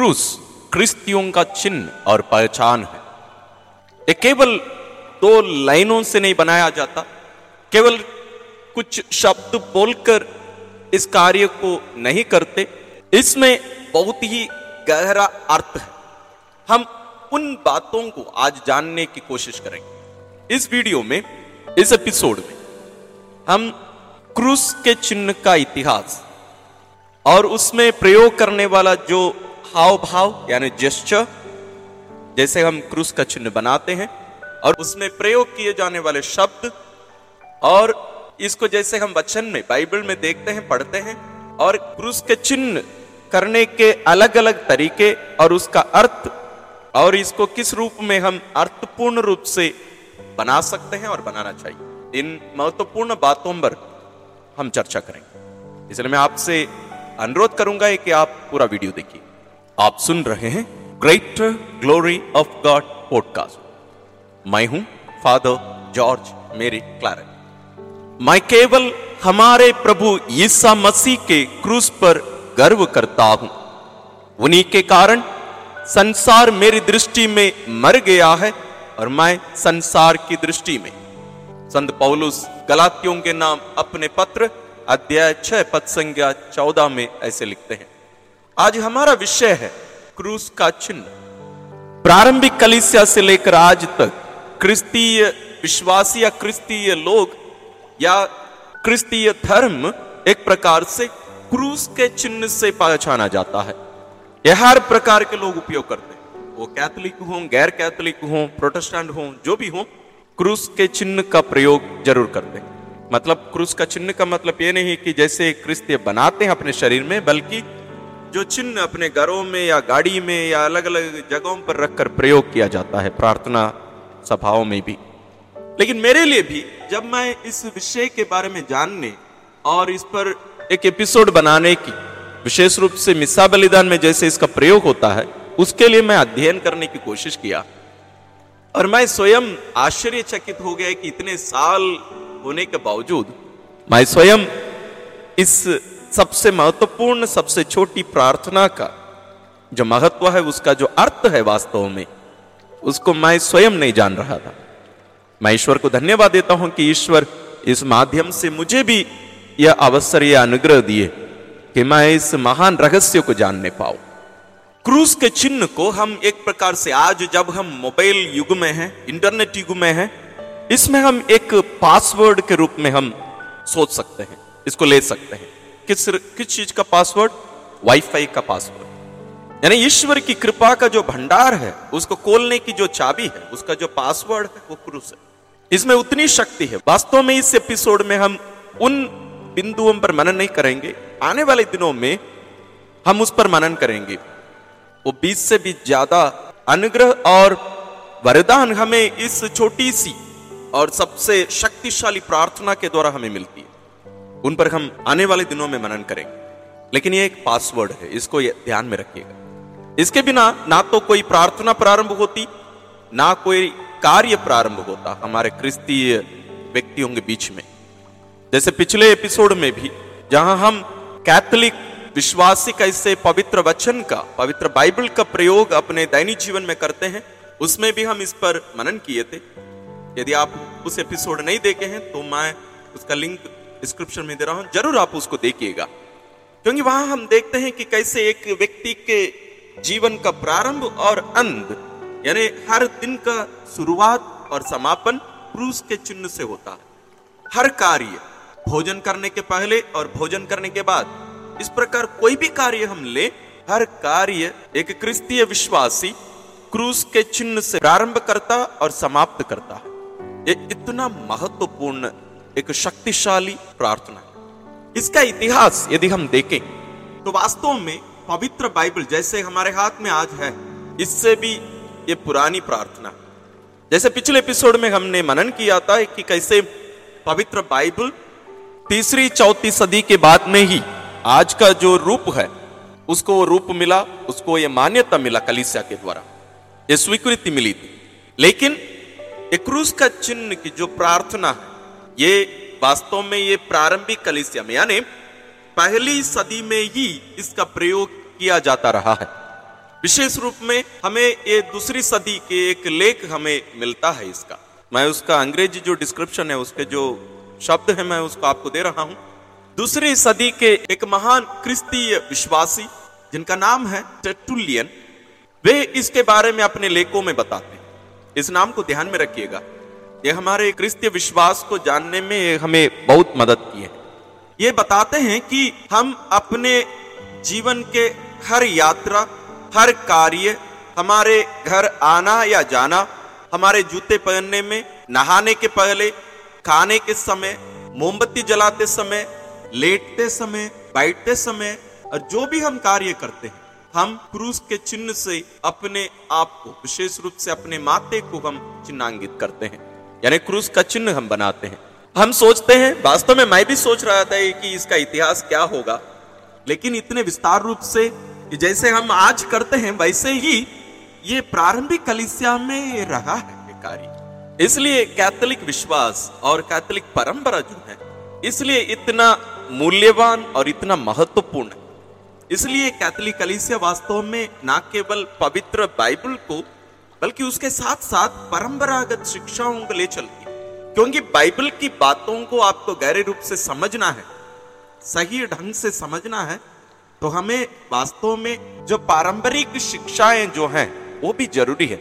क्रूस क्रिस्तियों का चिन्ह और पहचान है ये केवल दो लाइनों से नहीं बनाया जाता केवल कुछ शब्द बोलकर इस कार्य को नहीं करते इसमें बहुत ही गहरा अर्थ है हम उन बातों को आज जानने की कोशिश करेंगे इस वीडियो में इस एपिसोड में हम क्रूस के चिन्ह का इतिहास और उसमें प्रयोग करने वाला जो हाव भाव, यानी जेस्चर जैसे हम क्रूस का चिन्ह बनाते हैं, और उसमें प्रयोग किए जाने वाले शब्द, और इसको जैसे हम वचन में, बाइबल में देखते हैं, पढ़ते हैं, और क्रूस के चिन्ह करने के अलग अलग तरीके और उसका अर्थ, और इसको किस रूप में हम अर्थपूर्ण रूप से बना सकते हैं और बनाना चाहिए। इन महत्वपूर्ण बातों पर हम चर्चा करेंगे। इसलिए मैं आपसे अनुरोध करूँगा कि आप पूरा वीडियो देखिए। आप सुन रहे हैं Greater Glory of God podcast मैं हूँ फादर जॉर्ज मेरी क्लारे मैं केवल हमारे प्रभु ईसा मसीह के क्रूस पर गर्व करता हूँ। उन्हीं के कारण संसार मेरी दृष्टि में मर गया है और मैं संसार की दृष्टि में। संत पौलुस गलातियों के नाम अपने पत्र अध्याय छह पद संज्ञा चौदह में ऐसे लिखते हैं। आज हमारा विषय है क्रूस का चिन्ह। प्रारंभिक कलिसिया से लेकर आज तक, क्रिस्तीय विश्वासी या क्रिस्तीय लोग या क्रिस्तीय धर्म एक प्रकार से क्रूस के चिन्ह से पहचाना जाता है। यह हर प्रकार के लोग उपयोग करते हैं। वो कैथोलिक हों, गैर कैथोलिक हों, प्रोटेस्टेंट हों, जो भी हों, क्रूस के चिन्ह का प्रयोग ज़रूर करते हैं। मतलब क्रूस का चिन्ह का मतलब ये नहीं कि जैसे क्रिस्तीय बनाते हैं अपने शरीर में, बल्कि जो चिन्ह अपने घरों में या गाड़ी में या अलग अलग जगहों पर रखकर प्रयोग किया जाता है, प्रार्थना सभाओं में भी। लेकिन मेरे लिए भी, जब मैं इस विषय के बारे में जानने और इस पर एक एपिसोड बनाने की, विशेष रूप से मिसा बलिदान में जैसे इसका प्रयोग होता है, उसके लिए मैं अध्ययन करने की कोशिश किया। और मैं स्वयं आश्चर्यचकित हो गया कि इतने साल होने के बावजूद, मैं स्वयं इस सबसे महत्वपूर्ण, सबसे छोटी प्रार्थना का जो महत्व है, उसका जो अर्थ है वास्तव में, उसको मैं स्वयं नहीं जान रहा था। मैं ईश्वर को धन्यवाद देता हूँ कि ईश्वर इस माध्यम से मुझे भी यह अवसर, यह अनुग्रह दिए कि मैं इस महान रहस्य को जानने पाऊँ। क्रूस के चिन्ह को हम एक प्रकार से आज जब हम मोबाइल युग में हैं, इंटरनेट युग में हैं, इसमें हम एक पासवर्ड के रूप में हम सोच सकते हैं, इसको ले सकते हैं। किस किस चीज़ का पासवर्ड वाईफाई का पासवर्ड यानी ईश्वर की कृपा का जो भंडार है, उसको खोलने की जो चाबी है, उसका जो पासवर्ड है, वो क्रूस है। इसमें उतनी शक्ति है। वास्तव में इस एपिसोड में हम उन बिंदुओं पर मनन नहीं करेंगे। आने वाले दिनों में हम उस पर मनन करेंगे। वो बीस से भी ज़्यादा अनुग्रह और वरदान हमें इस छोटी सी और सबसे शक्तिशाली प्रार्थना के द्वारा हमें मिलती है। उन पर हम आने वाले दिनों में मनन करेंगे। लेकिन ये एक पासवर्ड है, इसको ध्यान में रखिएगा। इसके बिना ना तो कोई प्रार्थना प्रारंभ होती, ना कोई कार्य प्रारंभ होता हमारे क्रिस्तीय व्यक्तियों के बीच में। जैसे पिछले एपिसोड में भी, जहाँ हम कैथोलिक विश्वासी का इससे पवित्र वचन का, पवित्र बाइबल का प्रयोग अपने दैनिक जीवन में करते हैं, उसमें भी हम इस पर मनन किए थे। यदि आप उस एपिसोड नहीं देखे हैं तो मैं उसका लिंक डिस्क्रिप्शन में दे रहा हूँ, ज़रूर आप उसको देखिएगा। क्योंकि वहाँ हम देखते हैं कि कैसे एक व्यक्ति के जीवन का प्रारंभ और अंत, यानी हर दिन का शुरुआत और समापन क्रूस के चिन्ह से होता है। हर कार्य, भोजन करने के पहले और भोजन करने के बाद, इस प्रकार कोई भी कार्य हम ले, हर कार्य एक क्रिस्तीय विश्वासी क्रूस के चिन्ह से प्रारंभ करता और समाप्त करता है। ये इतना महत्वपूर्ण एक शक्तिशाली प्रार्थना है। इसका इतिहास यदि हम देखें तो वास्तव में पवित्र बाइबल जैसे हमारे हाथ में आज है, इससे भी ये पुरानी प्रार्थना जैसे पिछले एपिसोड में हमने मनन किया था कि कैसे पवित्र बाइबल तीसरी, चौथी सदी के बाद में ही आज का जो रूप है, उसको वो रूप मिला, उसको ये मान्यता मिला कलिसिया के द्वारा। ये स्वीकृति मिली थी। लेकिन एक क्रूस का चिन्ह की जो प्रार्थना है ये वास्तव में ये प्रारंभिक कलिसिया में, यानी पहली सदी में ही इसका प्रयोग किया जाता रहा है। विशेष रूप में हमें ये दूसरी सदी के एक लेख हमें मिलता है इसका। मैं उसका अंग्रेज़ी जो डिस्क्रिप्शन है, उसके जो शब्द है, मैं उसको आपको दे रहा हूँ। दूसरी सदी के एक महान क्रिस्तीय विश्वासी, जिनका नाम है टेटुलियन वे इसके बारे में अपने लेखों में बताते हैं। इस नाम को ध्यान में रखिएगा। ये हमारे क्रिस्तीय विश्वास को जानने में हमें बहुत मदद की है। ये बताते हैं कि हम अपने जीवन के हर यात्रा, हर कार्य, हमारे घर आना या जाना, हमारे जूते पहनने में, नहाने के पहले, खाने के समय, मोमबत्ती जलाते समय, लेटते समय बैठते समय और जो भी हम कार्य करते हैं, हम क्रूस के चिन्ह से अपने आप को, विशेष रूप से अपने माते को हम चिन्हांकित करते हैं। यानी क्रूस का चिन्ह हम बनाते हैं। हम सोचते हैं, वास्तव में मैं भी सोच रहा था कि इसका इतिहास क्या होगा, लेकिन इतने विस्तार रूप से कि जैसे हम आज करते हैं, वैसे ही ये प्रारंभिक कलिसिया में रहा है कार्य। इसलिए कैथोलिक विश्वास और कैथोलिक परंपरा जो है, इसलिए इतना मूल्यवान और इतना महत्वपूर्ण इसलिए कैथोलिक कलिसिया वास्तव में न केवल पवित्र बाइबल को बल्कि उसके साथ साथ परंपरागत शिक्षाओं को ले चलती क्योंकि बाइबल की बातों को आपको गहरे रूप से समझना है, सही ढंग से समझना है तो हमें वास्तव में जो पारंपरिक शिक्षाएँ जो हैं, वो भी ज़रूरी है।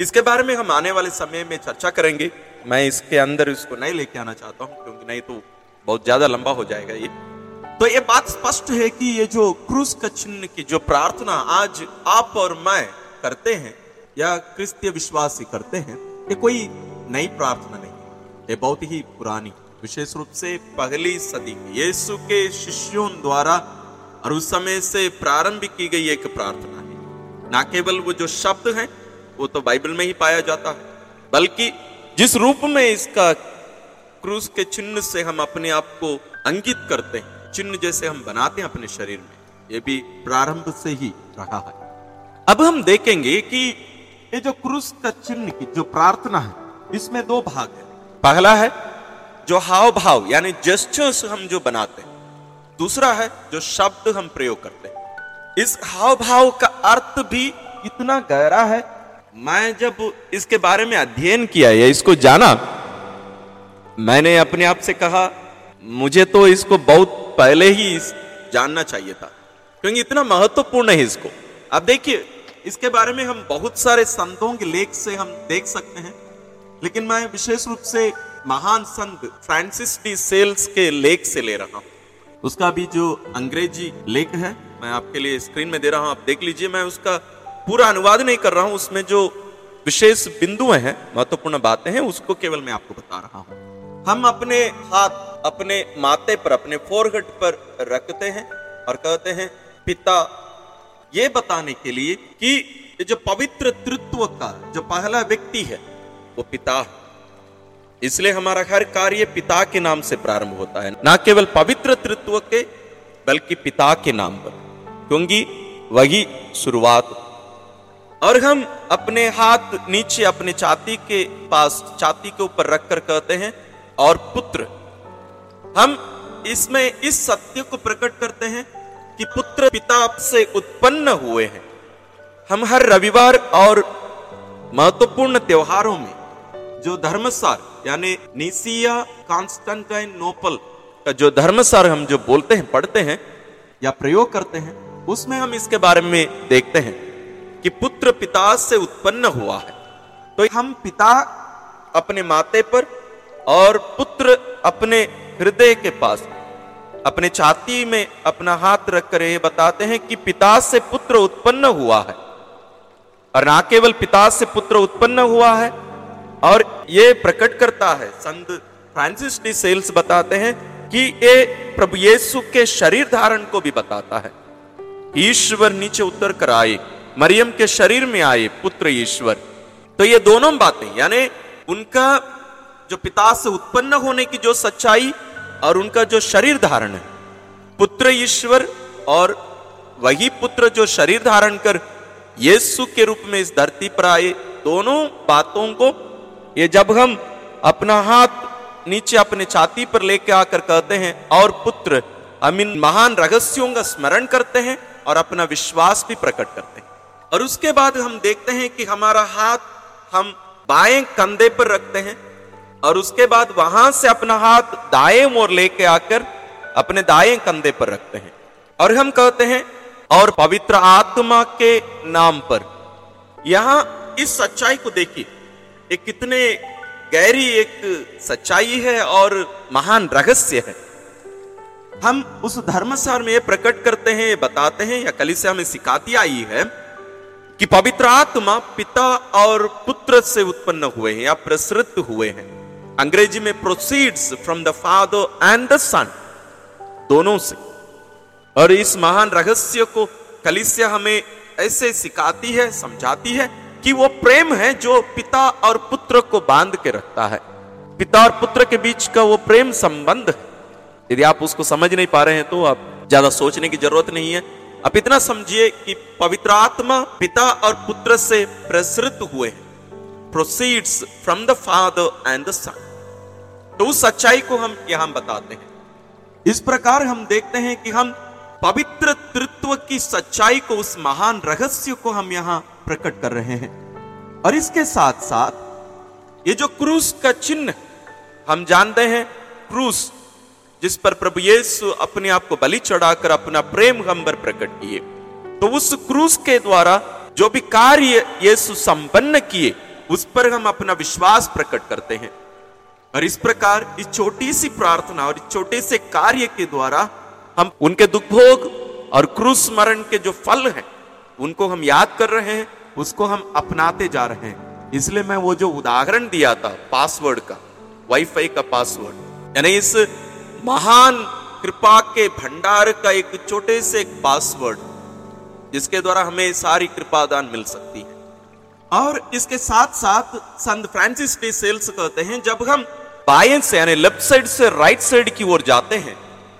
इसके बारे में हम आने वाले समय में चर्चा करेंगे। मैं इसके अंदर इसको नहीं लेके आना चाहता हूँ, क्योंकि नहीं तो बहुत ज़्यादा लंबा हो जाएगा ये। तो ये बात स्पष्ट है कि ये जो क्रूस का चिन्ह की जो प्रार्थना आज आप और मैं करते हैं या क्रिस्तीय विश्वासी करते हैं, ये कोई नई प्रार्थना नहीं ये बहुत ही पुरानी, विशेष रूप से पहली सदी यीशु के शिष्यों द्वारा और उस समय से प्रारंभ की गई एक प्रार्थना है। ना केवल वो जो शब्द है, वो तो बाइबल में ही पाया जाता है, बल्कि जिस रूप में इसका क्रूस के चिन्ह से हम अपने आप को अंकित करते हैं, चिन्ह जैसे हम बनाते हैं अपने शरीर में, ये भी प्रारंभ से ही रहा है। अब हम देखेंगे कि ये जो क्रूस का चिन्ह की जो प्रार्थना है, इसमें दो भाग है। पहला है, जो हाव भाव यानी जेस्टर्स हम जो बनाते हैं। दूसरा है, जो शब्द हम प्रयोग करते हैं। इस हाव भाव का अर्थ भी इतना गहरा है, मैं जब इसके बारे में अध्ययन किया या इसको जाना, मैंने अपने आप से कहा, मुझे तो इसको बहुत पहले ही जानना चाहिए था। क्योंकि इतना महत्वपूर्ण है इसको। अब देखिए इसके बारे में हम बहुत सारे संतों के लेख से हम देख सकते हैं। लेकिन मैं विशेष रूप से महान संत फ्रांसिस डी सेल्स के लेख से ले रहा हूँ। उसका भी जो अंग्रेज़ी लेख है, मैं आपके लिए स्क्रीन में दे रहा हूँ। आप देख लीजिए, मैं उसका पूरा अनुवाद नहीं कर रहा हूँ। उसमें जो विशेष बिंदु हैं, महत्वपूर्ण बातें हैं, उसको केवल मैं आपको बता रहा हूँ। हम अपने हाथ, अपने माथे पर, अपने फोरहेड पर रखते हैं और कहते हैं, पिता ये बताने के लिए कि जो पवित्र तृत्व का जो पहला व्यक्ति है, वो पिता है। इसलिए हमारा हर कार्य पिता के नाम से प्रारंभ होता है। ना केवल पवित्र तृत्व के, बल्कि पिता के नाम पर। क्योंकि वही शुरुआत। और हम अपने हाथ नीचे अपने छाती के पास, छाती के ऊपर रखकर कहते हैं, और पुत्र। हम इसमें इस सत्य को प्रकट करते हैं कि पुत्र पिता से उत्पन्न हुए हैं। हम हर रविवार और महत्वपूर्ण त्योहारों में, जो धर्मसार, यानी निसिया कॉन्स्टेंटाइन नोपल का जो धर्मसार हम जो बोलते हैं, पढ़ते हैं, या प्रयोग करते हैं, उसमें हम इसके बारे में देखते हैं कि पुत्र पिता से उत्पन्न हुआ है। तो हम पिता अपने माते पर और पुत्र अपने हृदय के पास अपने छाती में अपना हाथ रखकर ये बताते हैं कि पिता से पुत्र उत्पन्न हुआ है। और ना केवल पिता से पुत्र उत्पन्न हुआ है, और ये प्रकट करता है। संत फ्रांसिस डी सेल्स बताते हैं कि ये प्रभु यीशु के शरीर धारण को भी बताता है। ईश्वर नीचे उतर कर आए, मरियम के शरीर में आए, पुत्र ईश्वर। तो ये दोनों बातें, यानी उनका जो पिता से उत्पन्न होने की जो सच्चाई और उनका जो शरीर धारण है, पुत्र ईश्वर और वही पुत्र जो शरीर धारण कर यीशु के रूप में इस धरती पर आए, दोनों बातों को ये जब हम अपना हाथ नीचे अपने छाती पर लेके आकर कहते हैं, और पुत्र, हम इन महान रहस्यों का स्मरण करते हैं और अपना विश्वास भी प्रकट करते हैं। और उसके बाद हम देखते हैं कि हमारा हाथ हम बाएँ कंधे पर रखते हैं और उसके बाद वहाँ से अपना हाथ दाएँ ओर लेके आकर अपने दाएँ कंधे पर रखते हैं। और हम कहते हैं, और पवित्र आत्मा के नाम पर। यहाँ इस सच्चाई को देखिए। एक कितने गहरी एक सच्चाई है और महान रहस्य है। हम उस धर्मसार में प्रकट करते हैं, बताते हैं, या कलिसिया में सिखाती आई है, कि पवित्र आत्मा पिता और पुत्र से उत्पन्न हुए हैं या प्रसृत हुए हैं। अंग्रेज़ी में proceeds from the father and the son दोनों से। और इस महान रहस्य को कलिसिया हमें ऐसे सिखाती है, समझाती है कि वो प्रेम है जो पिता और पुत्र को बाँध के रखता है। पिता और पुत्र के बीच का वो प्रेम संबंध यदि आप उसको समझ नहीं पा रहे हैं तो आप ज़्यादा सोचने की ज़रूरत नहीं है। आप इतना समझिए कि पवित्र आत्मा पिता और पुत्र से प्रसृत हुए proceeds from the father and the son तो उस सच्चाई को हम, यहाँ बताते हैं। इस प्रकार हम देखते हैं कि हम पवित्र तृत्व की सच्चाई को, उस महान रहस्य को हम यहाँ प्रकट कर रहे हैं। और इसके साथ साथ ये जो क्रूस का चिन्ह, हम जानते हैं, क्रूस, जिस पर प्रभु यीशु अपने आप को बलि चढ़ाकर अपना प्रेम पर प्रकट किए तो उस क्रूस के द्वारा जो भी कार्य यीशु संपन्न किए, उस पर हम अपना विश्वास प्रकट करते हैं। और इस प्रकार इस छोटी सी प्रार्थना और इस छोटे से कार्य के द्वारा हम उनके दुख भोग और क्रूस मरण के जो फल हैं, उनको हम याद कर रहे हैं, उसको हम अपनाते जा रहे हैं। इसलिए मैं वो जो उदाहरण दिया था पासवर्ड का वाईफाई का पासवर्ड यानी इस महान कृपा के भंडार का एक छोटे से एक पासवर्ड जिसके द्वारा हमें सारी कृपा दान मिल सकती है। और इसके साथ साथ संत फ्रांसिस डे सेल्स कहते हैं, जब हम बाएँ से यानी लेफ़्ट साइड से राइट साइड की ओर जाते हैं।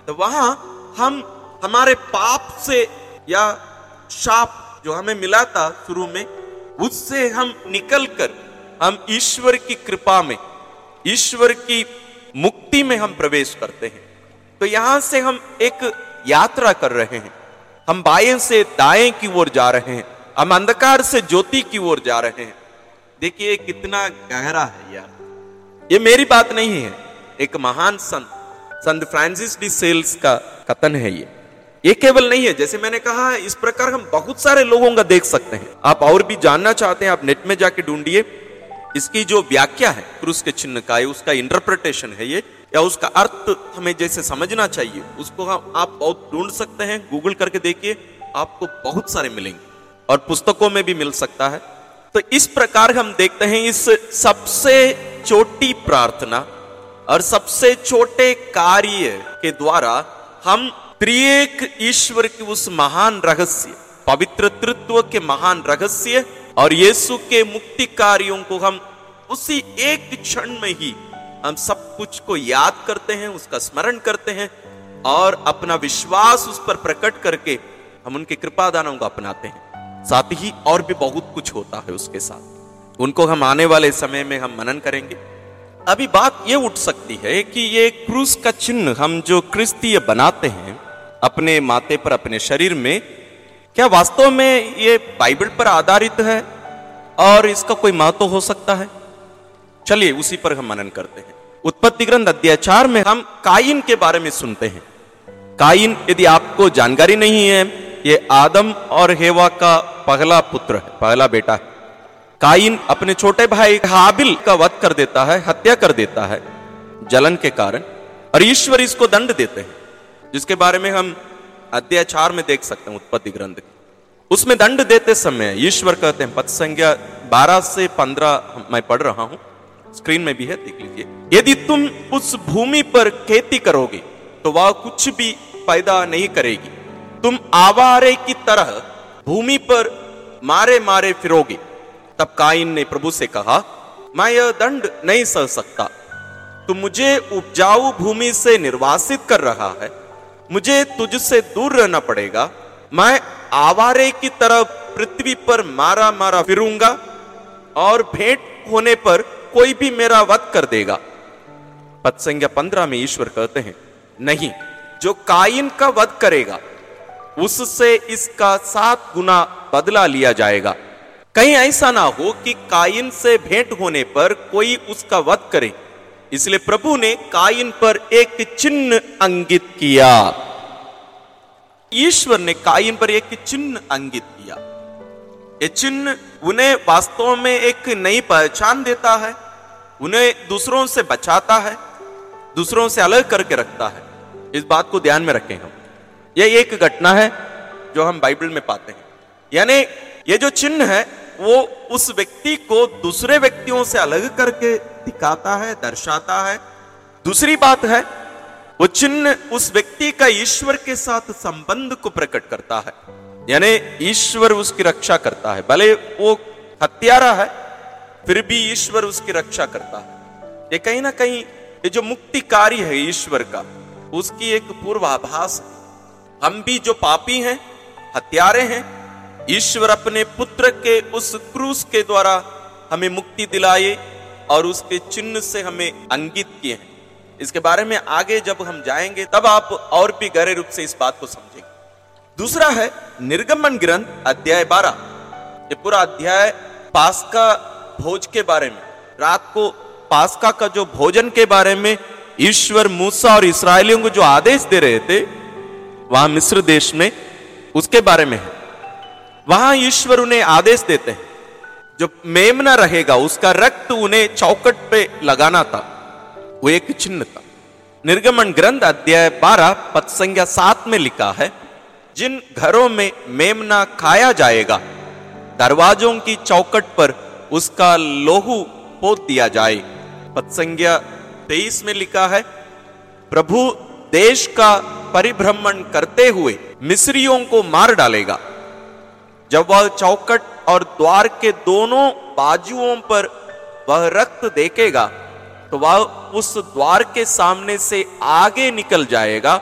तो वहाँ हम, हमारे पाप से या शाप जो हमें मिला था शुरू में, उससे हम निकलकर हम ईश्वर की कृपा में, ईश्वर की मुक्ति में हम प्रवेश करते हैं। तो यहाँ से हम एक यात्रा कर रहे हैं। हम बाएँ से दाएँ की ओर जा रहे हैं। हम अंधकार से ज्योति की ओर जा रहे हैं। देखिए कितना गहरा है यार। ये मेरी बात नहीं है। एक महान संत संत फ्रांसिस डी सेल्स का कथन है ये। ये केवल नहीं है, जैसे मैंने कहा, इस प्रकार हम बहुत सारे लोगों का देख सकते हैं। आप और भी जानना चाहते हैं, आप नेट में जाके ढूंढिए। इसकी जो व्याख्या है, क्रूस के चिन्ह का है उसका इंटरप्रिटेशन है ये। या उसका अर्थ हमें जैसे समझना चाहिए, उसको आप बहुत ढूंढ सकते हैं। गूगल करके देखिए, आपको बहुत सारे मिलेंगे। और पुस्तकों में भी मिल सकता है। तो इस प्रकार हम देखते हैं, इस सबसे छोटी प्रार्थना और सबसे छोटे कार्य के द्वारा हम त्रिएक ईश्वर की उस महान रहस्य, पवित्र तृत्व के महान रहस्य और यीशु के मुक्ति कार्यों को हम उसी एक क्षण में ही हम सब कुछ को याद करते हैं, उसका स्मरण करते हैं और अपना विश्वास उस पर प्रकट करके हम उनके कृपा दानों को अपनाते हैं। साथ ही और भी बहुत कुछ होता है उसके साथ। उनको हम आने वाले समय में हम मनन करेंगे। अभी बात ये उठ सकती है कि ये क्रूस का चिन्ह हम जो क्रिस्तीय बनाते हैं, अपने माथे पर, अपने शरीर में, क्या वास्तव में ये बाइबल पर आधारित है? और इसका कोई महत्व हो सकता है? चलिए, उसी पर हम मनन करते हैं। उत्पत्ति ग्रंथ अध्याचार में हम काइन के बारे में सुनते हैं। काइन, यदि आपको जानकारी नहीं है, ये आदम और हेवा का पहला पुत्र है, पहला बेटा है। काइन अपने छोटे भाई हाबिल का वध कर देता है, हत्या कर देता है, जलन के कारण, और ईश्वर इसको दंड देते हैं, जिसके बारे में हम अत्याचार में देख सकते हैं उत्पत्ति ग्रंथ उसमें दंड देते समय ईश्वर कहते हैं पद संज्ञा 12 से 15 मैं पढ़ रहा हूँ, स्क्रीन में भी है, देख लीजिए। यदि तुम उस भूमि पर खेती करोगे तो वह कुछ भी पैदा नहीं करेगी। तुम आवारे की तरह भूमि पर मारे मारे फिरोगे। तब काइन ने प्रभु से कहा, मैं यह दंड नहीं सह सकता। तू मुझे उपजाऊ भूमि से निर्वासित कर रहा है। मुझे तुझसे दूर रहना पड़ेगा। मैं आवारे की तरह पृथ्वी पर मारा मारा फिरूँगा और भेंट होने पर कोई भी मेरा वध कर देगा। पद संज्ञा पंद्रह में ईश्वर कहते हैं, नहीं, जो काइन का वध करेगा, उससे इसका सात गुना बदला लिया जाएगा। कहीं ऐसा ना हो कि काइन से भेंट होने पर कोई उसका वध करे। इसलिए प्रभु ने काइन पर एक चिन्ह अंकित किया। ईश्वर ने काइन पर एक चिन्ह अंकित किया। ये चिन्ह उन्हें वास्तव में एक नई पहचान देता है, उन्हें दूसरों से बचाता है, दूसरों से अलग करके रखता है। इस बात को ध्यान में रखें हम। यह एक घटना है जो हम बाइबल में पाते हैं। यानी ये जो चिन्ह है वो उस व्यक्ति को दूसरे व्यक्तियों से अलग करके दिखाता है, दर्शाता है। दूसरी बात है, वो चिन्ह उस व्यक्ति का ईश्वर के साथ संबंध को प्रकट करता है। यानी ईश्वर उसकी रक्षा करता है। भले वो हत्यारा है, फिर भी ईश्वर उसकी रक्षा करता है। ये कहीं ना कहीं, ये जो मुक्तिकारी है ईश्वर का, उसकी एक पूर्वाभास हम भी जो पापी हैं, हत्यारे हैं ईश्वर अपने पुत्र के उस क्रूस के द्वारा हमें मुक्ति दिलाए और उसके चिन्ह से हमें अंकित किए हैं। इसके बारे में आगे जब हम जाएँगे, तब आप और भी गहरे रूप से इस बात को समझेंगे। दूसरा है निर्गमन ग्रंथ, अध्याय बारह। ये पूरा अध्याय पास्का भोज के बारे में। रात को पास्का का जो भोजन के बारे में ईश्वर मूसा और इसराइलियों को जो आदेश दे रहे थे, वहाँ मिस्र देश में, उसके बारे में है। वहाँ ईश्वर उन्हें आदेश देते हैं। जो मेमना रहेगा, उसका रक्त उन्हें चौकट पे लगाना था। वो एक चिन्ह था। निर्गमन ग्रंथ अध्याय बारह पद संज्ञा सात में लिखा है, जिन घरों में मेमना खाया जाएगा, दरवाजों की चौकट पर उसका लोहू पोत दिया जाए। पद संज्ञा तेईस में लिखा है, प्रभु देश का परिभ्रमण करते हुए मिस्रियों को मार डालेगा। जब वह चौकट और द्वार के दोनों बाजुओं पर वह रक्त देखेगा तो वह उस द्वार के सामने से आगे निकल जाएगा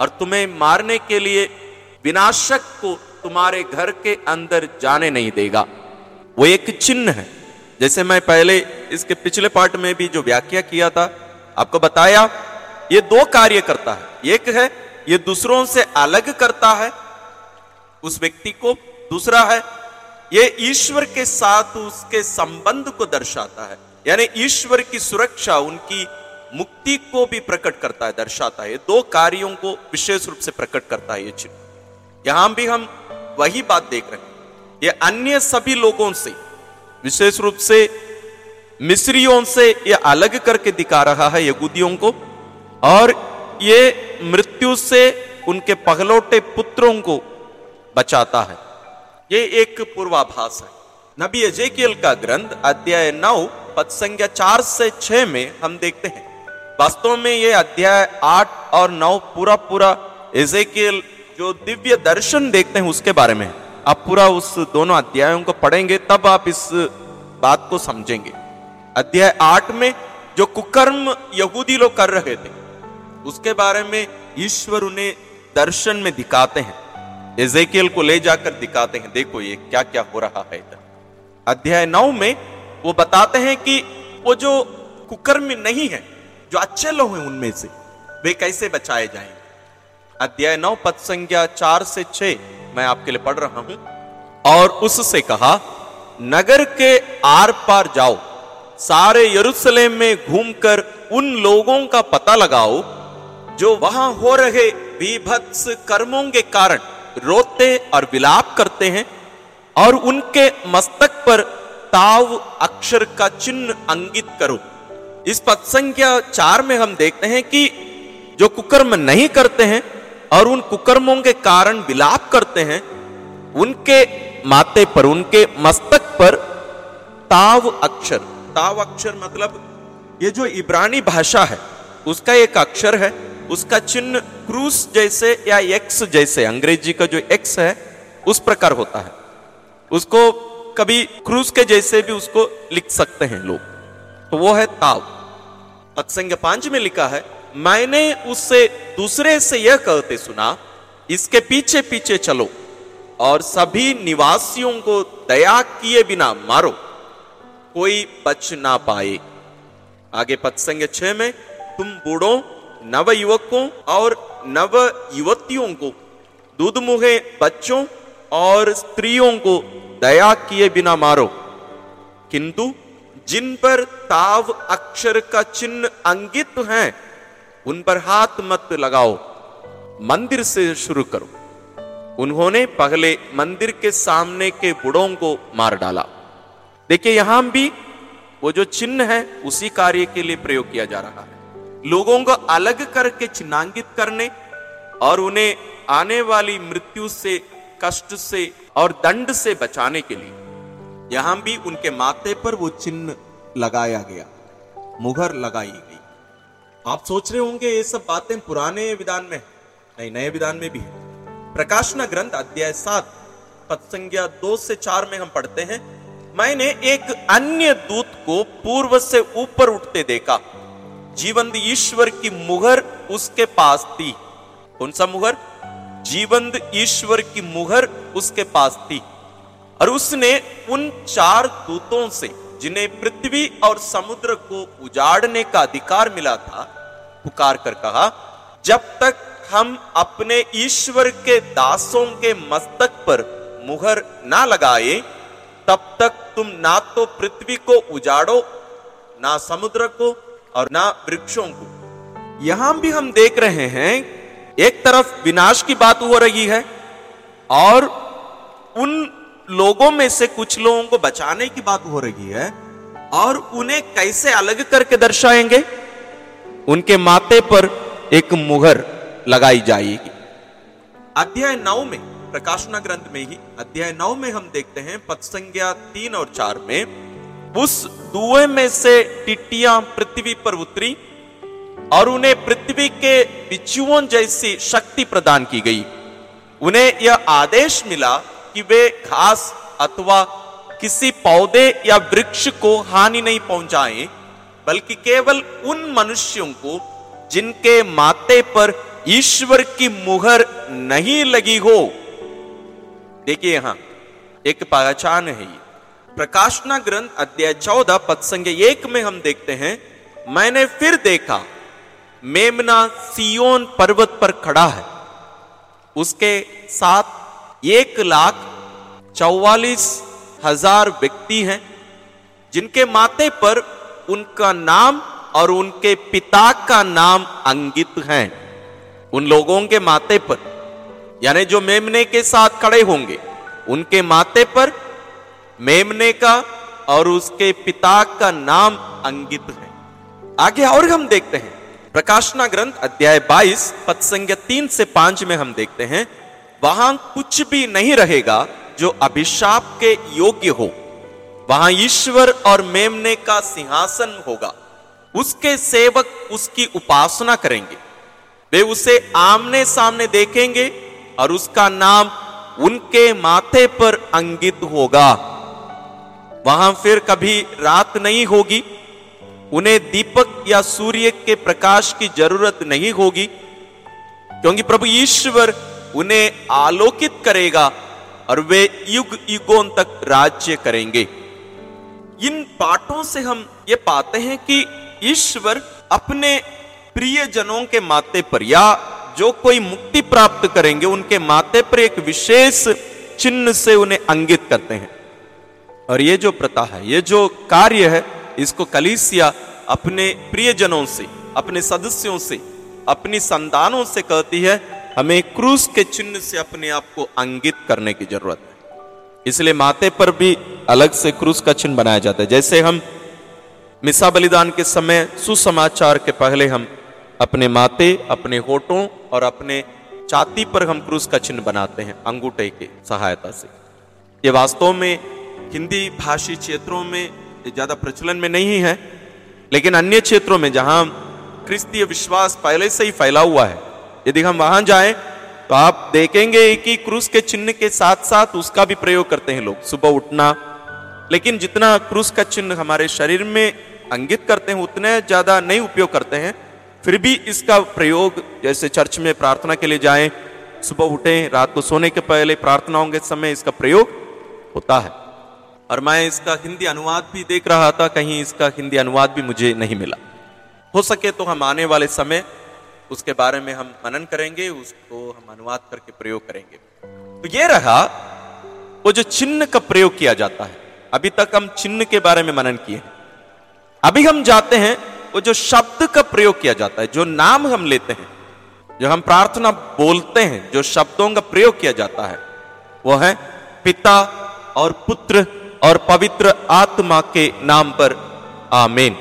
और तुम्हें मारने के लिए विनाशक को तुम्हारे घर के अंदर जाने नहीं देगा। वो एक चिन्ह है, जैसे मैं पहले इसके पिछले पार्ट में भी जो व्याख्या किया था, आपको बताया, ये दो कार्य करता है। एक है, ये दूसरों से अलग करता है उस व्यक्ति को दूसरा है, ये ईश्वर के साथ उसके संबंध को दर्शाता है। यानी ईश्वर की सुरक्षा उनकी मुक्ति को भी प्रकट करता है, दर्शाता है। दो कार्यों को विशेष रूप से प्रकट करता है ये चिन्ह। यहाँ भी हम वही बात देख रहे हैं। ये अन्य सभी लोगों से, विशेष रूप से मिस्रियों से ये अलग करके दिखा रहा है यहूदियों को। और ये मृत्यु से उनके पगलौटे पुत्रों को बचाता है। ये एक पूर्वाभास है। नबी अजेकियल का ग्रंथ अध्याय नौ पद संख्या चार से छह में हम देखते हैं। वास्तव में ये अध्याय आठ और नौ पूरा पूरा एजेकियल जो दिव्य दर्शन देखते हैं उसके बारे में आप पूरा उस दोनों अध्यायों को पढ़ेंगे, तब आप इस बात को समझेंगे। अध्याय आठ में जो कुकर्म यहूदी लोग कर रहे थे, उसके बारे में ईश्वर उन्हें दर्शन में दिखाते हैं। एजेकियल को ले जाकर दिखाते हैं, देखो ये क्या क्या हो रहा है इधर। अध्याय नौ में वो बताते हैं कि वो जो कुकर्म नहीं है, जो अच्छे लोग हैं उनमें से, वे कैसे बचाए जाएँगे अध्याय नौ, पद संख्या चार से छह, मैं आपके लिए पढ़ रहा हूँ। और उससे कहा, नगर के आर पार जाओ, सारे यरूशलेम में घूमकर उन लोगों का पता लगाओ, जो वहाँ हो रहे विभत्स कर्मों के कारण रोते और विलाप करते हैं और उनके मस्तक पर ताव अक्षर का चिन्ह अंकित करो। इस पद संख्या चार में हम देखते हैं कि जो कुकर्म नहीं करते हैं और उन कुकर्मों के कारण विलाप करते हैं, उनके माथे पर, उनके मस्तक पर ताव अक्षर। ताव अक्षर मतलब ये जो इब्रानी भाषा है, उसका एक अक्षर है उसका चिन्ह क्रूस जैसे या एक्स जैसे, अंग्रेज़ी का जो एक्स है, उस प्रकार होता है। उसको कभी क्रूस के जैसे भी उसको लिख सकते हैं लोग। तो वो है ताव। पत्संग पाँच में लिखा है, मैंने उससे दूसरे से यह कहते सुना, इसके पीछे पीछे चलो, और सभी निवासियों को दया किए बिना मारो, कोई बच ना पाए। आगे पत्संग छह में, तुम बूढ़ों नव युवकों और नव युवतियों को दूध मुहे बच्चों और स्त्रियों को दया किए बिना मारो। किंतु जिन पर ताव अक्षर का चिन्ह अंकित है, उन पर हाथ मत लगाओ। मंदिर से शुरू करो। उन्होंने पहले मंदिर के सामने के बुढ़ों को मार डाला। देखिए, यहाँ भी वो जो चिन्ह है, उसी कार्य के लिए प्रयोग किया जा रहा है। लोगों को अलग करके चिन्हांकित करने और उन्हें आने वाली मृत्यु से, कष्ट से और दंड से बचाने के लिए। यहाँ भी उनके माथे पर वो चिन्ह लगाया गया, मुहर लगाई गई। आप सोच रहे होंगे, ये सब बातें पुराने विधान में नहीं, नए विधान में भी है। प्रकाशना ग्रंथ अध्याय सात पद संज्ञा दो से चार में हम पढ़ते हैं, मैंने एक अन्य दूत को पूर्व से ऊपर उठते देखा जीवंत ईश्वर की मुहर उसके पास थी। कौन सा मुहर? जीवंत ईश्वर की मुहर उसके पास थी। और उसने उन चार दूतों से, जिन्हें पृथ्वी और समुद्र को उजाड़ने का अधिकार मिला था, पुकार कर कहा, जब तक हम अपने ईश्वर के दासों के मस्तक पर मुहर ना लगाए, तब तक तुम ना तो पृथ्वी को उजाड़ो, ना समुद्र को और ना वृक्षों को। यहाँ भी हम देख रहे हैं, एक तरफ़ विनाश की बात हो रही है और उन लोगों में से कुछ लोगों को बचाने की बात हो रही है और उन्हें कैसे अलग करके दर्शाएँगे? उनके माथे पर एक मुहर लगाई जाएगी। अध्याय नौ में, प्रकाशना ग्रंथ में ही, अध्याय नौ में हम देखते हैं पद संज्ञा तीन और चार में उस दुए में से टिट्टियाँ पृथ्वी पर उतरी और उन्हें पृथ्वी के बिचुओं जैसी शक्ति प्रदान की गई। उन्हें यह आदेश मिला कि वे घास अथवा किसी पौधे या वृक्ष को हानि नहीं पहुंचाएँ, बल्कि केवल उन मनुष्यों को जिनके माथे पर ईश्वर की मुहर नहीं लगी हो। देखिए यहाँ, एक पहचान है ये। प्रकाशना ग्रंथ अध्याय चौदह पद संज्ञा एक में हम देखते हैं, मैंने फिर देखा, मेमना सियोन पर्वत पर खड़ा है। उसके साथ एक लाख चौवालीस हज़ार व्यक्ति हैं, जिनके माथे पर उनका नाम और उनके पिता का नाम अंकित है। उन लोगों के माथे पर, यानी जो मेमने के साथ खड़े होंगे, उनके माथे पर मेमने का और उसके पिता का नाम अंगित है। आगे और हम देखते हैं। प्रकाशना ग्रंथ अध्याय 22 पद संज्ञा तीन से पाँच में हम देखते हैं, वहाँ कुछ भी नहीं रहेगा जो अभिशाप के योग्य हो। वहाँ ईश्वर और मेमने का सिंहासन होगा। उसके सेवक उसकी उपासना करेंगे। वे उसे आमने सामने देखेंगे और उसका नाम उनके माथे पर अंकित होगा। वहाँ फिर कभी रात नहीं होगी। उन्हें दीपक या सूर्य के प्रकाश की ज़रूरत नहीं होगी, क्योंकि प्रभु ईश्वर उन्हें आलोकित करेगा और वे युग युगों तक राज्य करेंगे। इन पाठों से हम ये पाते हैं कि ईश्वर अपने प्रिय जनों के माते पर या जो कोई मुक्ति प्राप्त करेंगे, उनके माते पर एक विशेष चिन्ह से उन्हें अंगित करते हैं। और ये जो प्रथा है, ये जो कार्य है, इसको कलीसिया अपने प्रियजनों से, अपने सदस्यों से, अपनी संतानों से कहती है, हमें क्रूस के चिन्ह से अपने आप को अंगित करने की ज़रूरत है। इसलिए माथे पर भी अलग से क्रूस का चिन्ह बनाया जाता है। जैसे हम मिसा बलिदान के समय सुसमाचार के पहले हम अपने माथे, अपने होठों और अपने छाती पर हम क्रूस का चिन्ह बनाते हैं, अंगूठे के सहायता से। ये वास्तव में हिंदी भाषी क्षेत्रों में ज़्यादा प्रचलन में नहीं है, लेकिन अन्य क्षेत्रों में जहाँ क्रिस्तीय विश्वास पहले से ही फैला हुआ है, यदि हम वहाँ जाएँ तो आप देखेंगे कि क्रूस के चिन्ह के साथ साथ उसका भी प्रयोग करते हैं लोग। सुबह उठना, लेकिन जितना क्रूस का चिन्ह हमारे शरीर में अंगित करते हैं, उतने ज़्यादा नहीं उपयोग करते हैं। फिर भी इसका प्रयोग, जैसे चर्च में प्रार्थना के लिए जाएँ, सुबह उठें, रात को सोने के पहले प्रार्थनाओं के समय इसका प्रयोग होता है। और मैं इसका हिंदी अनुवाद भी देख रहा था, कहीं इसका हिंदी अनुवाद भी मुझे नहीं मिला। हो सके तो हम आने वाले समय उसके बारे में हम मनन करेंगे, उसको हम अनुवाद करके प्रयोग करेंगे। तो ये रहा वो जो चिन्ह का प्रयोग किया जाता है। अभी तक हम चिन्ह के बारे में मनन किए हैं। अभी हम जाते हैं वो जो शब्द का प्रयोग किया जाता है, जो नाम हम लेते हैं, जो हम प्रार्थना बोलते हैं, जो शब्दों का प्रयोग किया जाता है, वो है पिता और पुत्र और पवित्र आत्मा के नाम पर। आमेन।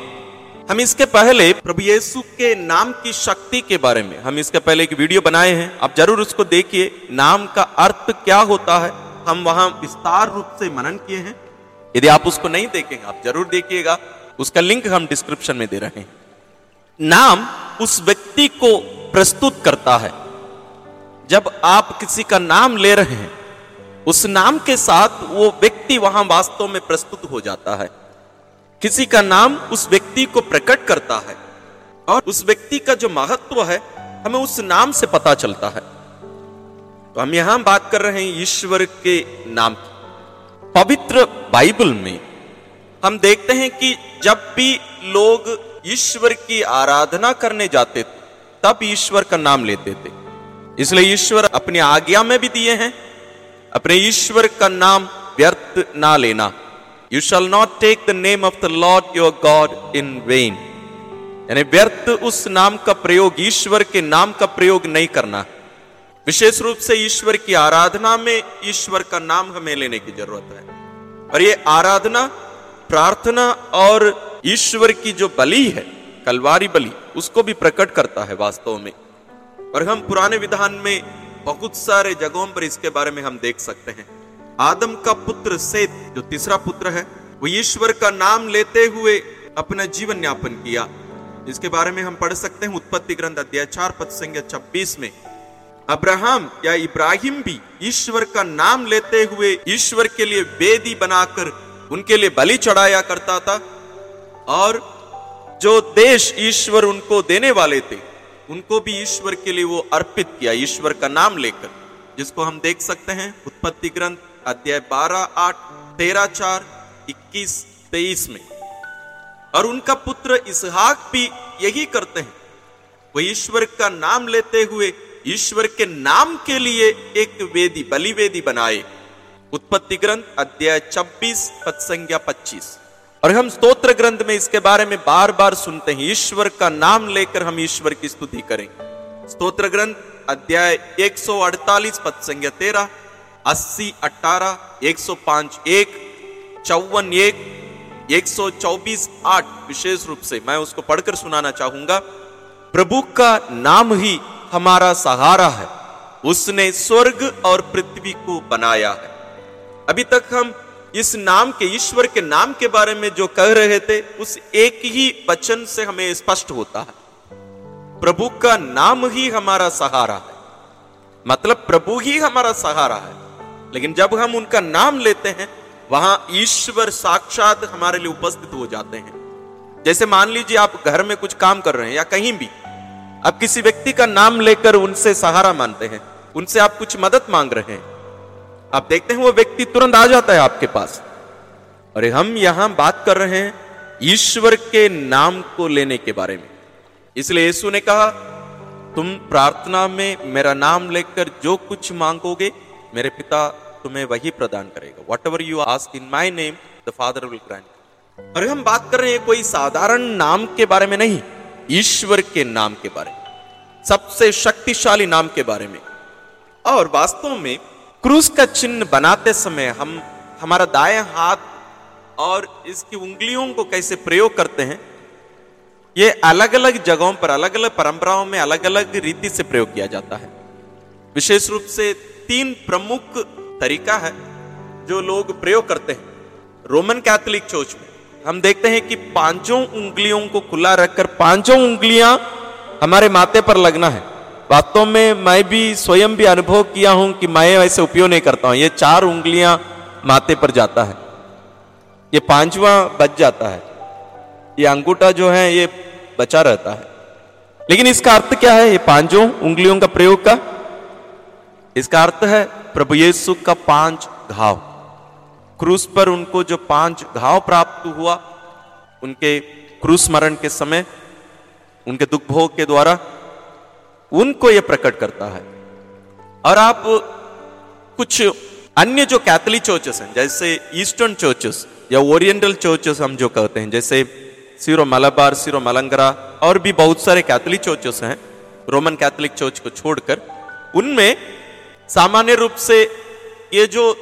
हम इसके पहले प्रभु यीशु के नाम की शक्ति के बारे में, हम इसके पहले एक वीडियो बनाए हैं। आप ज़रूर उसको देखिए। नाम का अर्थ क्या होता है, हम वहाँ विस्तार रूप से मनन किए हैं। यदि आप उसको नहीं देखेंगे, आप ज़रूर देखिएगा। उसका लिंक हम डिस्क्रिप्शन में दे रहे हैं। नाम उस व्यक्ति को प्रस्तुत करता है। जब आप किसी का नाम ले रहे हैं उस नाम के साथ वो व्यक्ति वहाँ वास्तव में प्रस्तुत हो जाता है। किसी का नाम उस व्यक्ति को प्रकट करता है और उस व्यक्ति का जो महत्व है, हमें उस नाम से पता चलता है। तो हम यहाँ बात कर रहे हैं ईश्वर के नाम की। पवित्र बाइबल में हम देखते हैं कि जब भी लोग ईश्वर की आराधना करने जाते थे, तब ईश्वर का नाम लेते थे। इसलिए ईश्वर अपनी आज्ञा में भी दिए हैं अपने ईश्वर का नाम व्यर्थ ना लेना। You shall not take the name of the Lord your God in vain यानी व्यर्थ उस नाम का प्रयोग, ईश्वर के नाम का प्रयोग नहीं करना। विशेष रूप से ईश्वर की आराधना में ईश्वर का नाम हमें लेने की ज़रूरत है। और ये आराधना, प्रार्थना और ईश्वर की जो बलि है, कलवारी बलि, उसको भी प्रकट करता है वास्तव में। और हम पुराने विधान में बहुत सारे जगहों पर इसके बारे में हम देख सकते हैं। आदम का पुत्र सेत, जो तीसरा पुत्र है, वो ईश्वर का नाम लेते हुए अपना जीवन यापन किया। इसके बारे में हम पढ़ सकते हैं उत्पत्ति ग्रंथ अध्याय चार, पद संख्या छब्बीस में। अब्राहम या इब्राहिम भी ईश्वर का नाम लेते हुए ईश्वर के लिए वेदी बनाकर उनके लिए बलि चढ़ाया करता था, और जो देश ईश्वर उनको देने वाले थे उनको भी ईश्वर के लिए वो अर्पित किया, ईश्वर का नाम लेकर, जिसको हम देख सकते हैं, उत्पत्ति ग्रंथ, अध्याय बारह, आठ, तेरह, चार, इक्कीस, तेईस में। और उनका पुत्र इसहाक भी यही करते हैं। वो ईश्वर का नाम लेते हुए, ईश्वर के नाम के लिए एक वेदी बलिवेदी बनाए। उत्पत्ति ग्रंथ, अध्याय 26 पद संज्ञा पच्चीस। और हम स्तोत्र ग्रंथ में इसके बारे में बार बार सुनते हैं। ईश्वर का नाम लेकर हम ईश्वर की स्तुति करें। स्तोत्र ग्रंथ अध्याय 148 पद संख्या तेरह, अस्सी अट्ठारह एक सौ पाँच, एक, चौवन, एक एक सौ चौबीस, आठ, विशेष रूप से। मैं उसको पढ़कर सुनाना चाहूँगा। प्रभु का नाम ही हमारा सहारा है। उसने स्वर्ग और पृथ्वी को बनाया है। अभी तक हम इस नाम के, ईश्वर के नाम के बारे में जो कह रहे थे, उस एक ही वचन से हमें स्पष्ट होता है। प्रभु का नाम ही हमारा सहारा है। मतलब प्रभु ही हमारा सहारा है। लेकिन जब हम उनका नाम लेते हैं, वहाँ ईश्वर साक्षात हमारे लिए उपस्थित हो जाते हैं। जैसे मान लीजिए आप घर में कुछ काम कर रहे हैं या कहीं भी, आप किसी व्यक्ति का नाम लेकर उनसे सहारा मानते हैं, उनसे आप कुछ मदद मांग रहे हैं आप देखते हैं वो व्यक्ति तुरंत आ जाता है आपके पास। अरे, हम यहाँ बात कर रहे हैं ईश्वर के नाम को लेने के बारे में। इसलिए यीशु ने कहा, तुम प्रार्थना में मेरा नाम लेकर जो कुछ मांगोगे, मेरे पिता तुम्हें वही प्रदान करेगा। Whatever you ask in my name the father will grant अरे, हम बात कर रहे हैं कोई साधारण नाम के बारे में नहीं, ईश्वर के नाम के बारे में। सबसे शक्तिशाली नाम के बारे में। और वास्तव में क्रूस का चिन्ह बनाते समय हम, हमारा दाएँ हाथ और इसकी उंगलियों को कैसे प्रयोग करते हैं, ये अलग अलग जगहों पर अलग अलग परंपराओं में अलग अलग रीति से प्रयोग किया जाता है। विशेष रूप से तीन प्रमुख तरीका है जो लोग प्रयोग करते हैं। रोमन कैथोलिक चर्च में हम देखते हैं कि पाँचों उंगलियों को खुला रखकर पाँचों उंगलियाँ हमारे माथे पर लगना है। वास्तव में मैं भी स्वयं भी अनुभव किया हूँ कि मैं ऐसे उपयोग नहीं करता हूँ। ये चार उंगलियाँ माथे पर जाता है। ये पांचवा बच जाता है। ये अंगूठा जो है, ये बचा रहता है। लेकिन इसका अर्थ क्या है? ये पाँचों उंगलियों का प्रयोग का? इसका अर्थ है, प्रभु यीशु का पाँच घाव। क्रूस पर उनको जो पाँच घाव प्राप्त हुआ, उनके क्रूस मरण के समय, उनके दुख भोग के द्वारा उनको यह प्रकट करता है। और आप कुछ अन्य जो कैथलिक चर्चेस हैं, जैसे ईस्टर्न चर्चेस या ओरिएंटल चर्चेस हम जो कहते हैं, जैसे सीरो मलाबार, सीरो मलंगरा और भी बहुत सारे कैथलिक चर्चेस हैं, रोमन कैथलिक चर्च को छोड़कर, उनमें सामान्य रूप से ये जो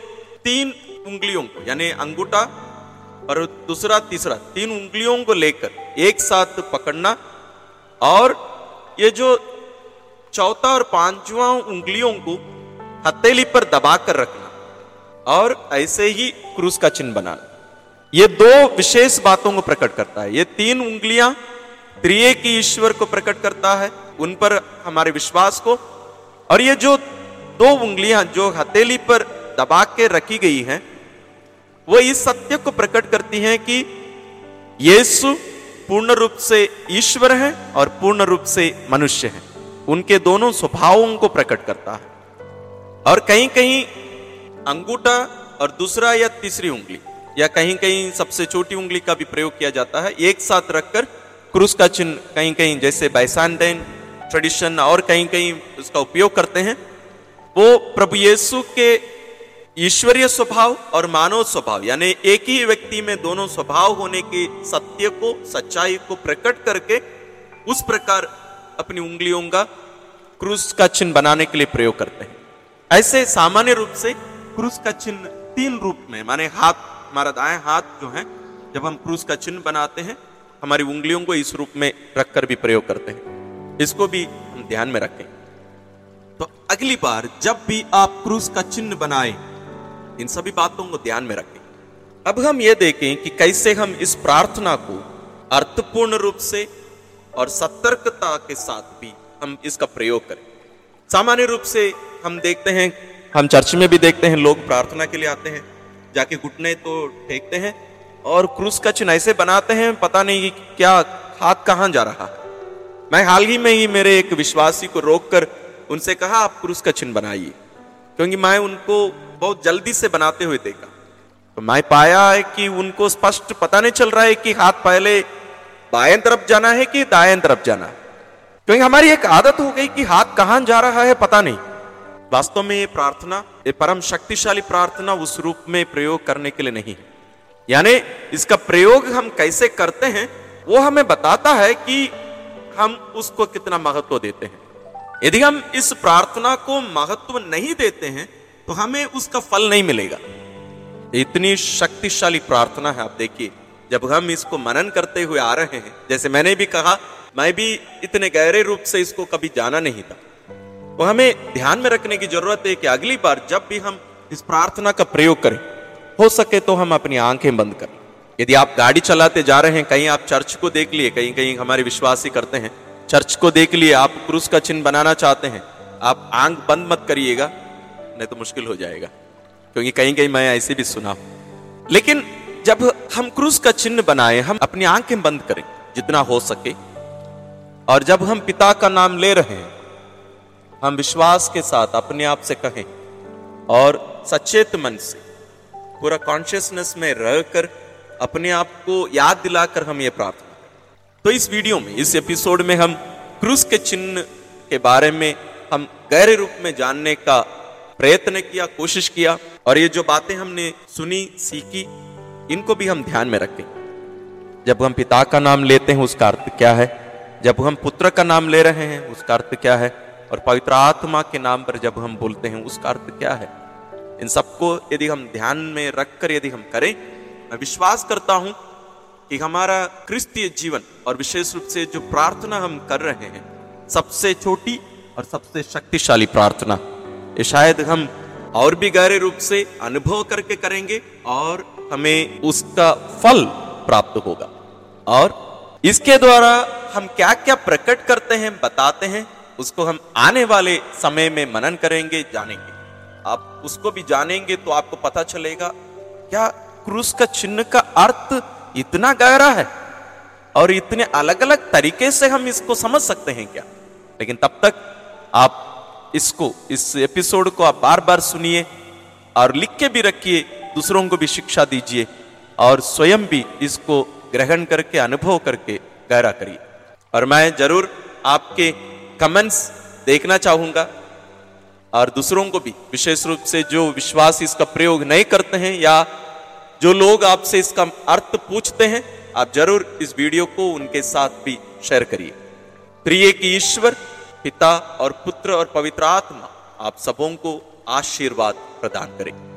तीन उंगलियों को, यानी अंगूठा और दूसरा, तीसरा, तीन उंगलियों को लेकर एक साथ पकड़ना और ये जो चौथा और पांचवा उंगलियों को हथेली पर दबा कर रखना और ऐसे ही क्रूस का चिन्ह बनाना ये दो विशेष बातों को प्रकट करता है। ये तीन उंगलियाँ त्रिय की ईश्वर को प्रकट करता है, उन पर हमारे विश्वास को। और ये जो दो उंगलियाँ जो हथेली पर दबा के रखी गई हैं, वो इस सत्य को प्रकट करती हैं कि यीशु पूर्ण रूप से ईश्वर है और पूर्ण रूप से मनुष्य है। उनके दोनों स्वभावों को प्रकट करता है। और कहीं कहीं अंगूठा और दूसरा या तीसरी उंगली, या कहीं कहीं सबसे छोटी उंगली का भी प्रयोग किया जाता है, एक साथ रखकर क्रूस का चिन्ह कहीं कहीं जैसे बैसानडेन ट्रेडिशन और कहीं कहीं उसका उपयोग करते हैं। वो प्रभु येसु के ईश्वरीय स्वभाव और मानव स्वभाव, यानी एक ही व्यक्ति में दोनों स्वभाव होने के सत्य को, सच्चाई को प्रकट करके उस प्रकार अपनी उंगलियों का क्रूस का चिन्ह बनाने के लिए प्रयोग करते हैं। ऐसे सामान्य रूप से क्रूस का चिन्ह तीन रूप में, माने हाथ, हमारा दाएँ हाथ जो है, जब हम क्रूस का चिन्ह बनाते हैं, हमारी उंगलियों को इस रूप में रखकर भी प्रयोग करते हैं। इसको भी हम ध्यान में रखें। तो अगली बार जब भी आप क्रूस का चिन्ह बनाएँ, इन सभी बातों को ध्यान में रखें। अब हम ये देखें कि कैसे हम इस प्रार्थना को अर्थपूर्ण रूप से और सतर्कता के साथ भी हम इसका प्रयोग करें। सामान्य रूप से हम देखते हैं, हम चर्च में भी देखते हैं, लोग प्रार्थना के लिए आते हैं, जाके घुटने तो फेंकते हैं और क्रूस का चिन्ह ऐसे बनाते हैं, पता नहीं क्या हाथ कहाँ जा रहा है। मैं हाल ही में ही मेरे एक विश्वासी को रोककर उनसे कहा, आप क्रूस का चिन्ह बनाइए। क्योंकि मैं उनको बहुत जल्दी से बनाते हुए देखा। तो मैं पाया है कि उनको स्पष्ट पता नहीं चल रहा है कि हाथ पहले बाएँ तरफ़ जाना है कि दाएँ तरफ़ जाना? क्योंकि हमारी एक आदत हो गई कि हाथ कहाँ जा रहा है पता नहीं। वास्तव में ये प्रार्थना, ये परम शक्तिशाली प्रार्थना उस रूप में प्रयोग करने के लिए नहीं। है यानी इसका प्रयोग हम कैसे करते हैं, वो हमें बताता है कि हम उसको कितना महत्व देते हैं। यदि हम इस प्रार्थना को महत्व नहीं देते हैं तो हमें उसका फल नहीं मिलेगा। इतनी शक्तिशाली प्रार्थना है, आप देखिए। जब हम इसको मनन करते हुए आ रहे हैं, जैसे मैंने भी कहा, मैं भी इतने गहरे रूप से इसको कभी जाना नहीं था। वो हमें ध्यान में रखने की ज़रूरत है कि अगली बार जब भी हम इस प्रार्थना का प्रयोग करें, हो सके तो हम अपनी आँखें बंद करें। यदि आप गाड़ी चलाते जा रहे हैं, कहीं आप चर्च को देख लिए, कहीं कहीं हमारे विश्वासी करते हैं, चर्च को देख लिए, आप क्रूस का चिन्ह बनाना चाहते हैं, आप आँख बंद मत करिएगा, नहीं तो मुश्किल हो जाएगा, क्योंकि कहीं कहीं मैं ऐसे भी सुना लेकिन जब हम क्रूस का चिन्ह बनाए, हम अपनी आँखें बंद करें, जितना हो सके। और जब हम पिता का नाम ले रहे हैं, हम विश्वास के साथ अपने आप से कहें, और सचेत मन से, पूरा कॉन्शियसनेस में रहकर अपने आप को याद दिलाकर हम ये प्रार्थना तो इस वीडियो में, इस एपिसोड में हम क्रूस के चिन्ह के बारे में हम गहरे रूप में जानने का प्रयत्न किया, कोशिश किया, और ये जो बातें हमने सुनी, सीखी इनको भी हम ध्यान में रखें। जब हम पिता का नाम लेते हैं, उसका अर्थ क्या है? जब हम पुत्र का नाम ले रहे हैं, उसका अर्थ क्या है? और पवित्र आत्मा के नाम पर जब हम बोलते हैं, उसका अर्थ क्या है? इन सबको यदि हम ध्यान में रखकर यदि हम करें, मैं विश्वास करता हूँ कि हमारा क्रिस्तीय जीवन और विशेष रूप से जो प्रार्थना हम कर रहे हैं, सबसे छोटी और सबसे शक्तिशाली प्रार्थना। ये शायद हम और भी गहरे रूप से अनुभव करके करेंगे और हमें उसका फल प्राप्त होगा। और इसके द्वारा हम क्या क्या प्रकट करते हैं, बताते हैं, उसको हम आने वाले समय में मनन करेंगे, जानेंगे। आप उसको भी जानेंगे तो आपको पता चलेगा, क्या क्रूस का चिन्ह का अर्थ इतना गहरा है? और इतने अलग अलग तरीके से हम इसको समझ सकते हैं क्या? लेकिन तब तक आप इसको, इस एपिसोड को आप बार बार सुनिए और लिख के भी रखिए दूसरों को भी शिक्षा दीजिए और स्वयं भी इसको ग्रहण करके, अनुभव करके गहरा करिए। और मैं ज़रूर आपके कमेंट्स देखना चाहूँगा और दूसरों को भी, विशेष रूप से जो विश्वास इसका प्रयोग नहीं करते हैं या जो लोग आपसे इसका अर्थ पूछते हैं, आप ज़रूर इस वीडियो को उनके साथ भी शेयर करिए। प्रिय की ईश्वर, पिता और पुत्र और पवित्र आत्मा, आप सबों को आशीर्वाद प्रदान करें।